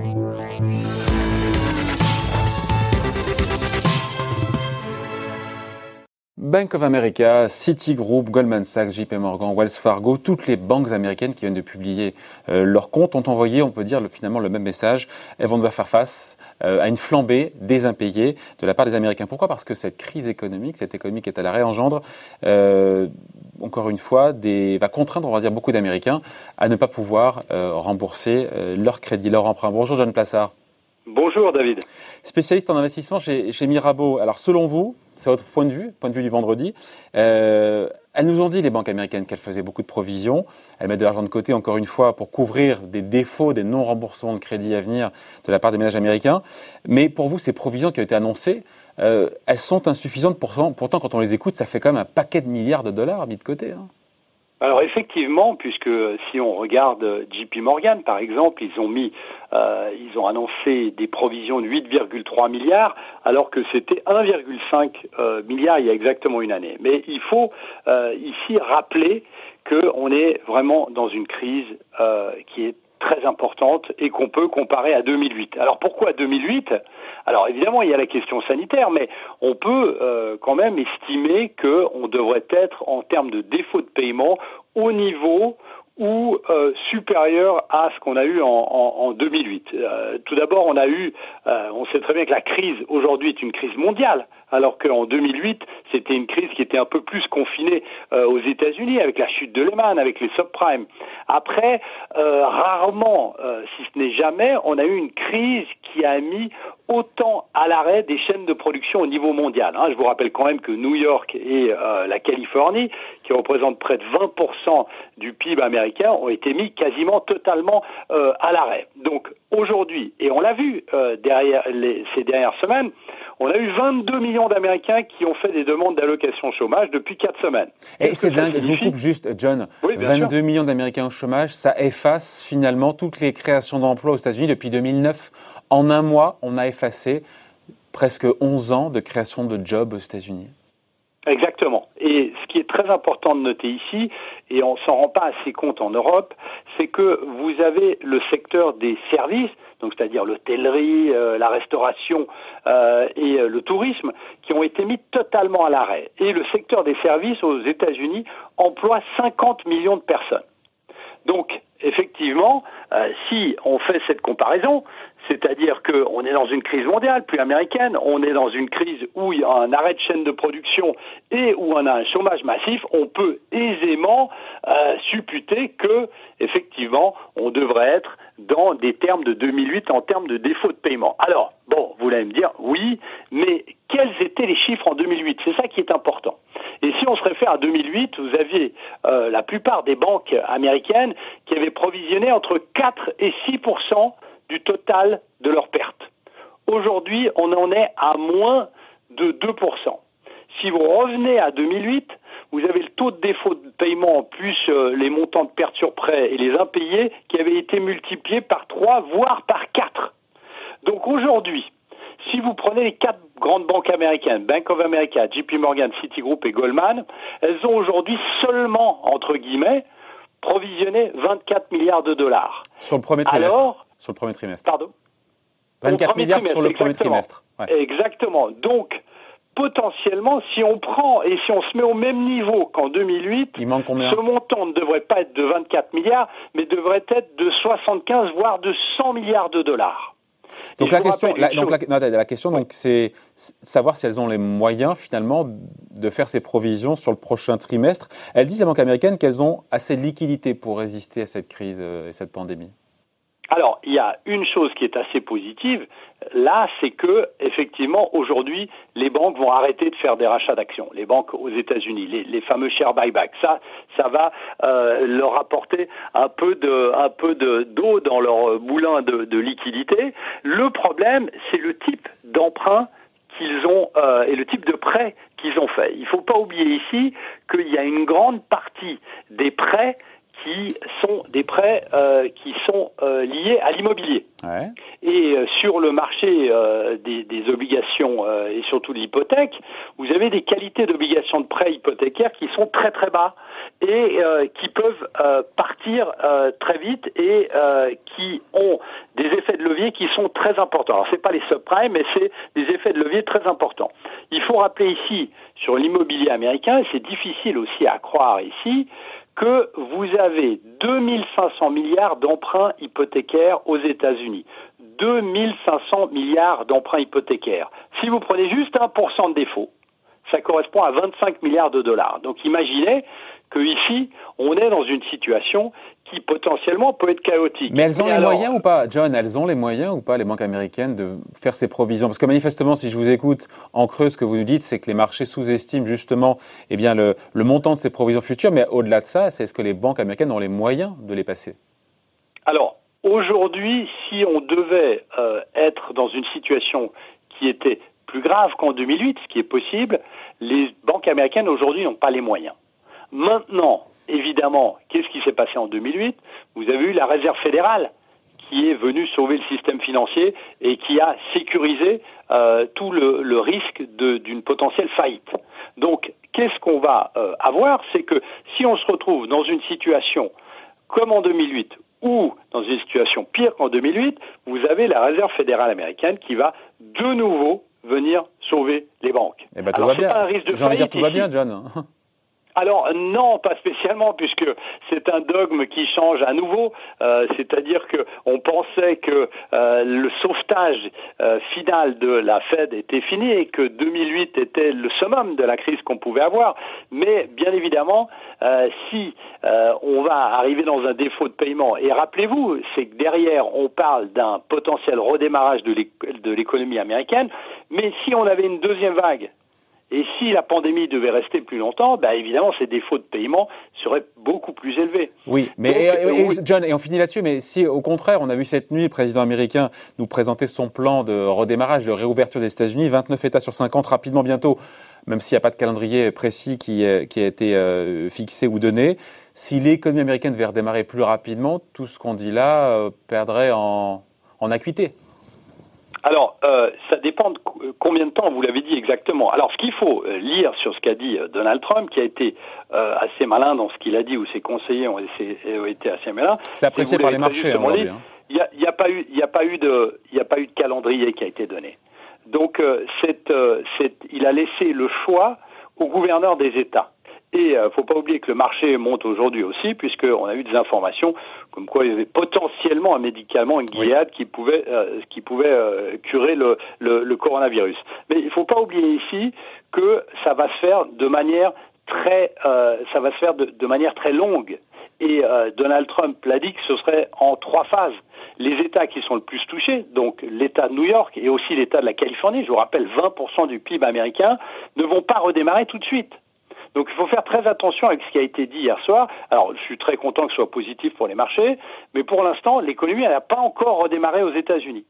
Música Bank of America, Citigroup, Goldman Sachs, JP Morgan, Wells Fargo, toutes les banques américaines qui viennent de publier euh, leurs comptes ont envoyé, on peut dire finalement le même message. Elles vont devoir faire face euh, à une flambée des impayés de la part des Américains. Pourquoi? Parce que cette crise économique, cette économie qui est à la réengendre, euh, encore une fois, des, va contraindre, on va dire, beaucoup d'Américains à ne pas pouvoir rembourser leur crédit, leur emprunt. Bonjour John Plassard. Bonjour David. Spécialiste en investissement chez, chez Mirabeau. Alors selon vous, c'est votre point de vue, point de vue du vendredi. Euh, elles nous ont dit, les banques américaines, qu'elles faisaient beaucoup de provisions. Elles mettent de l'argent de côté, encore une fois, pour couvrir des défauts, des non-remboursements de crédit à venir de la part des ménages américains. Mais pour vous, ces provisions qui ont été annoncées, euh, elles sont insuffisantes. Pourtant, pourtant, quand on les écoute, ça fait quand même un paquet de milliards de dollars mis de côté. Hein. Alors effectivement, puisque si on regarde JP Morgan par exemple, ils ont mis, euh, ils ont annoncé des provisions de 8,3 milliards, alors que c'était 1,5 euh, milliard il y a exactement une année. Mais il faut euh, ici rappeler qu'on est vraiment dans une crise qui est très importante et qu'on peut comparer à 2008. Alors pourquoi 2008 Alors évidemment, il y a la question sanitaire, mais on peut euh, quand même estimer qu'on devrait être en termes de défaut de paiement au niveau ou euh, supérieur à ce qu'on a eu en, en, 2008. Euh, tout d'abord, on a eu, on sait très bien que la crise aujourd'hui est une crise mondiale alors qu'en 2008, c'était une crise qui était un peu plus confinée euh, aux États-Unis, avec la chute de Lehman, avec les subprimes. Après, euh, rarement, euh, si ce n'est jamais, on a eu une crise qui a mis autant à l'arrêt des chaînes de production au niveau mondial. Hein. Je vous rappelle quand même que New York et la Californie, qui représentent près de 20% du PIB américain, ont été mis quasiment totalement à l'arrêt. Donc aujourd'hui, et on l'a vu derrière les, ces dernières semaines, on a eu 22 millions d'Américains qui ont fait des demandes d'allocation chômage depuis 4 semaines. Et c'est dingue, je vous coupe juste, John. 22 millions d'Américains au chômage, ça efface finalement toutes les créations d'emplois aux États-Unis depuis 2009. En un mois, on a effacé presque 11 ans de création de jobs aux États-Unis. Exactement. Et ce qui est très important de noter ici, et on s'en rend pas assez compte en Europe, c'est que vous avez le secteur des services, donc c'est-à-dire l'hôtellerie, euh, la restauration euh, et euh, le tourisme, qui ont été mis totalement à l'arrêt. Et le secteur des services aux États-Unis emploie 50 millions de personnes. Donc, effectivement, si on fait cette comparaison, c'est-à-dire qu'on est dans une crise mondiale, plus américaine, on est dans une crise où il y a un arrêt de chaîne de production et où on a un chômage massif, on peut aisément euh, supputer que, effectivement, on devrait être dans des termes de 2008 en termes de défaut de paiement. Alors, bon, vous allez me dire, oui, mais quels étaient les chiffres en 2008 C'est ça qui est important. Et si on se réfère à 2008, vous aviez euh, la plupart des banques américaines qui avaient provisionné entre 4 et 6 du total de leurs pertes. Aujourd'hui, on en est à moins de 2%. Si vous revenez à 2008, vous avez le taux de défaut de paiement plus euh, les montants de pertes sur prêt et les impayés qui avaient été multipliés par 3, voire par 4. Donc aujourd'hui, si vous prenez les quatre grandes banques américaines, Bank of America, JP Morgan, Citigroup et Goldman, elles ont aujourd'hui seulement, entre guillemets, provisionné 24 milliards de dollars. Sur le premier trimestre. Alors, sur le premier trimestre. Pardon 24 milliards sur le premier trimestre. Exactement. Donc, potentiellement, si on prend et si on se met au même niveau qu'en 2008, ce montant ne devrait pas être de 24 milliards, mais devrait être de 75 voire de 100 milliards de dollars. Donc la question, la, donc la, question, donc c'est savoir si elles ont les moyens finalement de faire ces provisions sur le prochain trimestre. Elles disent la banque américaine qu'elles ont assez de liquidités pour résister à cette crise euh, et cette pandémie. Alors, il y a une chose qui est assez positive, là, c'est que effectivement aujourd'hui, les banques vont arrêter de faire des rachats d'actions. Les banques aux États-Unis, les, les, fameux share buyback, ça, ça va euh, leur apporter un peu de, d'eau dans leur moulin de, de liquidité. Le problème, c'est le type d'emprunt qu'ils ont euh, et le type de prêt qu'ils ont fait. Il ne faut pas oublier ici qu'il y a une grande partie des prêts qui sont des prêts euh, qui sont euh, liés à l'immobilier. Ouais. Et euh, sur le marché des, des, obligations et surtout de l'hypothèque, vous avez des qualités d'obligations de prêt hypothécaires qui sont très très bas et qui peuvent partir très vite et qui ont des effets de levier levier qui sont très importants. Alors, ce n'est pas les subprimes, mais c'est des effets de levier très importants. Il faut rappeler ici, sur l'immobilier américain, et c'est difficile aussi à croire ici, que vous avez 2500 milliards d'emprunts hypothécaires aux États-Unis. 2500 milliards d'emprunts hypothécaires. Si vous prenez juste 1% de défaut, ça correspond à 25 milliards de dollars. Donc imaginez que ici, on est dans une situation qui potentiellement peut être chaotique. Mais elles ont les moyens ou pas, John? Elles ont les moyens ou pas, les banques américaines, de faire ces provisions? Parce que manifestement, si je vous écoute en creux, ce que vous nous dites, c'est que les marchés sous-estiment justement eh bien, le, montant de ces provisions futures. Mais au-delà de ça, c'est est-ce que les banques américaines ont les moyens de les passer Alors, aujourd'hui, si on devait euh, être dans une situation qui était plus grave qu'en 2008, ce qui est possible, les banques américaines aujourd'hui n'ont pas les moyens. Maintenant, évidemment, qu'est-ce qui s'est passé en 2008 Vous avez eu la Réserve fédérale qui est venue sauver le système financier et qui a sécurisé euh, tout le, risque d'une potentielle faillite. Donc, qu'est-ce qu'on va euh, avoir? C'est que si on se retrouve dans une situation comme en 2008 ou dans une situation pire qu'en 2008, vous avez la Réserve fédérale américaine qui va de nouveau venir sauver les banques. Eh ben, tout va bien. Pas tout va bien, John. Alors non, pas spécialement, puisque c'est un dogme qui change à nouveau. Euh, c'est-à-dire que on pensait que euh, le sauvetage euh, final de la Fed était fini et que 2008 était le summum de la crise qu'on pouvait avoir. Mais bien évidemment, si on va arriver dans un défaut de paiement, et rappelez-vous, c'est que derrière on parle d'un potentiel redémarrage de l'économie américaine, mais si on avait une deuxième vague et si la pandémie devait rester plus longtemps, bah évidemment, ces défauts de paiement seraient beaucoup plus élevés. Oui, mais John, et on finit là-dessus, mais si au contraire, on a vu cette nuit le président américain nous présenter son plan de redémarrage, de réouverture des États-Unis, 29 États sur 50 rapidement bientôt, même s'il n'y a pas de calendrier précis qui, qui a été euh, fixé ou donné, si l'économie américaine devait redémarrer plus rapidement, tout ce qu'on dit là euh, perdrait en, en acuité. Alors, euh, ça dépend de combien de temps, vous l'avez dit exactement. Alors, ce qu'il faut euh, lire sur ce qu'a dit euh, Donald Trump, qui a été assez malin dans ce qu'il a dit, ou ses conseillers ont, été assez malins. C'est apprécié par les marchés, hein, hein. Il n'y a, pas eu, il a pas eu de, il a pas eu de calendrier qui a été donné. Donc, il a laissé le choix aux gouverneurs des États. Et il euh, ne faut pas oublier que le marché monte aujourd'hui aussi, puisqu'on a eu des informations comme quoi il y avait potentiellement un médicament, une guillade, qui pouvait, euh, qui pouvait euh, curer le, le, le, coronavirus. Mais il ne faut pas oublier ici que ça va se faire de manière très, ça va se faire de, de manière très longue. Et Donald Trump l'a dit que ce serait en trois phases les États qui sont le plus touchés, donc l'État de New York et aussi l'État de la Californie, je vous rappelle 20% du PIB américain, ne vont pas redémarrer tout de suite. Donc il faut faire très attention avec ce qui a été dit hier soir. Alors je suis très content que ce soit positif pour les marchés, mais pour l'instant, l'économie n'a pas encore redémarré aux États-Unis.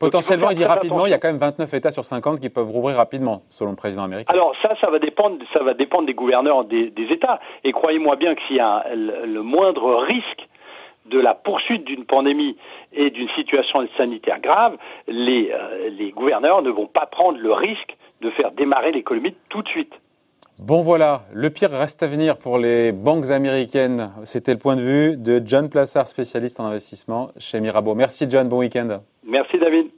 Potentiellement, il, dit rapidement, il y a quand même 29 États sur 50 qui peuvent rouvrir rapidement, selon le président américain. Alors ça, ça va dépendre, ça va dépendre des gouverneurs des, États. Et croyez-moi bien que s'il y a le, moindre risque de la poursuite d'une pandémie et d'une situation sanitaire grave, les, euh, les gouverneurs ne vont pas prendre le risque de faire démarrer l'économie tout de suite. Bon voilà, le pire reste à venir pour les banques américaines. C'était le point de vue de John Plassard, spécialiste en investissement chez Mirabeau. Merci John, bon week-end. Merci David.